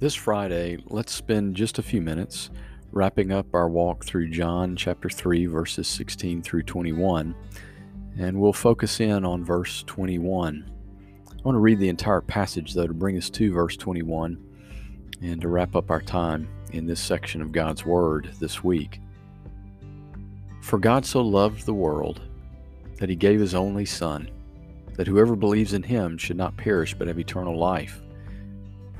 This Friday, let's spend just a few minutes wrapping up our walk through John chapter 3, verses 16 through 21, and we'll focus in on verse 21. I want to read the entire passage, though, to bring us to verse 21 and to wrap up our time in this section of God's Word this week. For God so loved the world that he gave his only Son, that whoever believes in him should not perish but have eternal life.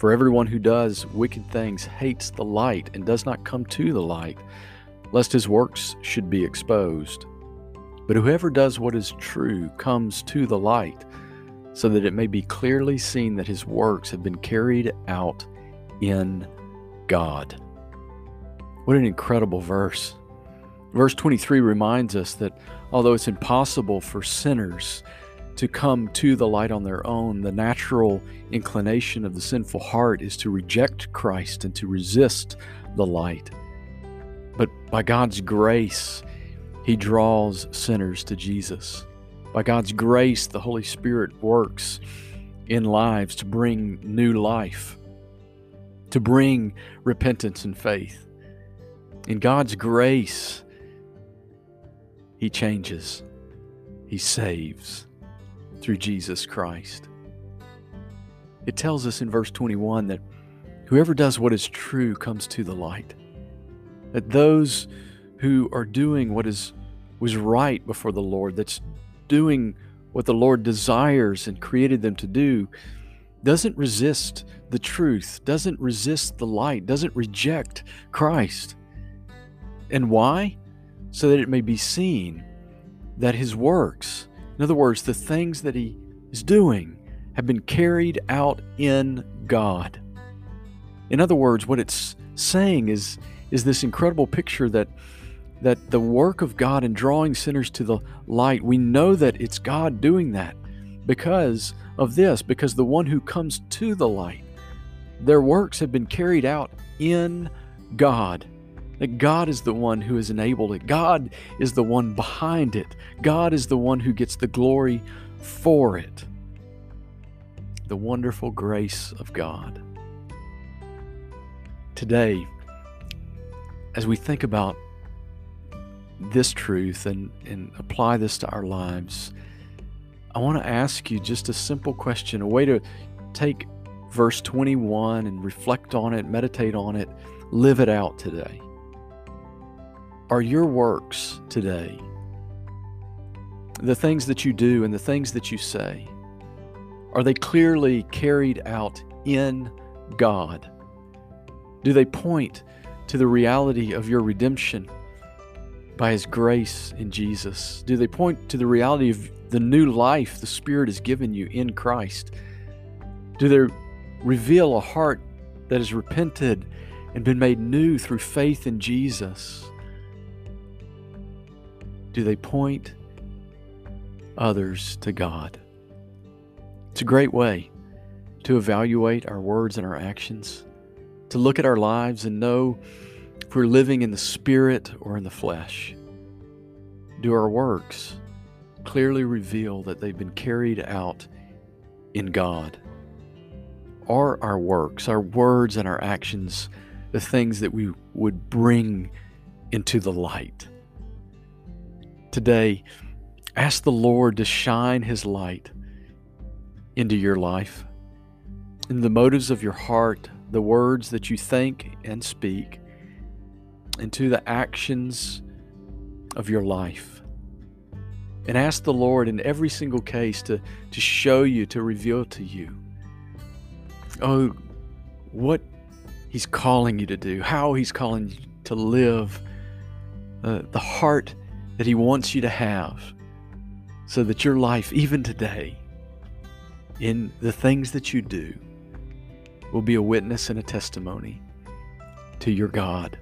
For everyone who does wicked things hates the light and does not come to the light, lest his works should be exposed. But whoever does what is true comes to the light, so that it may be clearly seen that his works have been carried out in God. What an incredible verse. Verse 23 reminds us that although it's impossible for sinners to come to the light on their own, the natural inclination of the sinful heart is to reject Christ and to resist the light. But by God's grace, He draws sinners to Jesus. By God's grace, the Holy Spirit works in lives to bring new life, to bring repentance and faith. In God's grace, He changes, He saves through Jesus Christ. It tells us in verse 21 that whoever does what is true comes to the light. That those who are doing what is was right before the Lord, that's doing what the Lord desires and created them to do, doesn't resist the truth, doesn't resist the light, doesn't reject Christ. And why? So that it may be seen that his works, in other words, the things that he is doing have been carried out in God. In other words, what it's saying is, is this incredible picture that, that the work of God in drawing sinners to the light, we know that it's God doing that because of this, because the one who comes to the light, their works have been carried out in God that God is the one who has enabled it. God is the one behind it. God is the one who gets the glory for it. The wonderful grace of God. Today, as we think about this truth and, and apply this to our lives, I want to ask you just a simple question, a way to take verse 21 and reflect on it, meditate on it, live it out today. Are your works today, the things that you do and the things that you say, are they clearly carried out in God? Do they point to the reality of your redemption by His grace in Jesus? Do they point to the reality of the new life the Spirit has given you in Christ? Do they reveal a heart that has repented and been made new through faith in Jesus? Do they point others to God? It's a great way to evaluate our words and our actions, to look at our lives and know if we're living in the spirit or in the flesh. Do our works clearly reveal that they've been carried out in God? Are our works, our words, and our actions the things that we would bring into the light? Today, ask the Lord to shine His light into your life, in the motives of your heart, the words that you think and speak, into the actions of your life. And ask the Lord in every single case to, to show you, to reveal to you, oh, what He's calling you to do, how He's calling you to live, uh, the heart that He wants you to have so that your life, even today, in the things that you do, will be a witness and a testimony to your God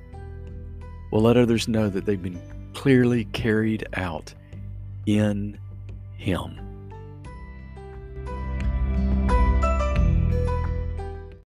will let others know that they've been clearly carried out in Him.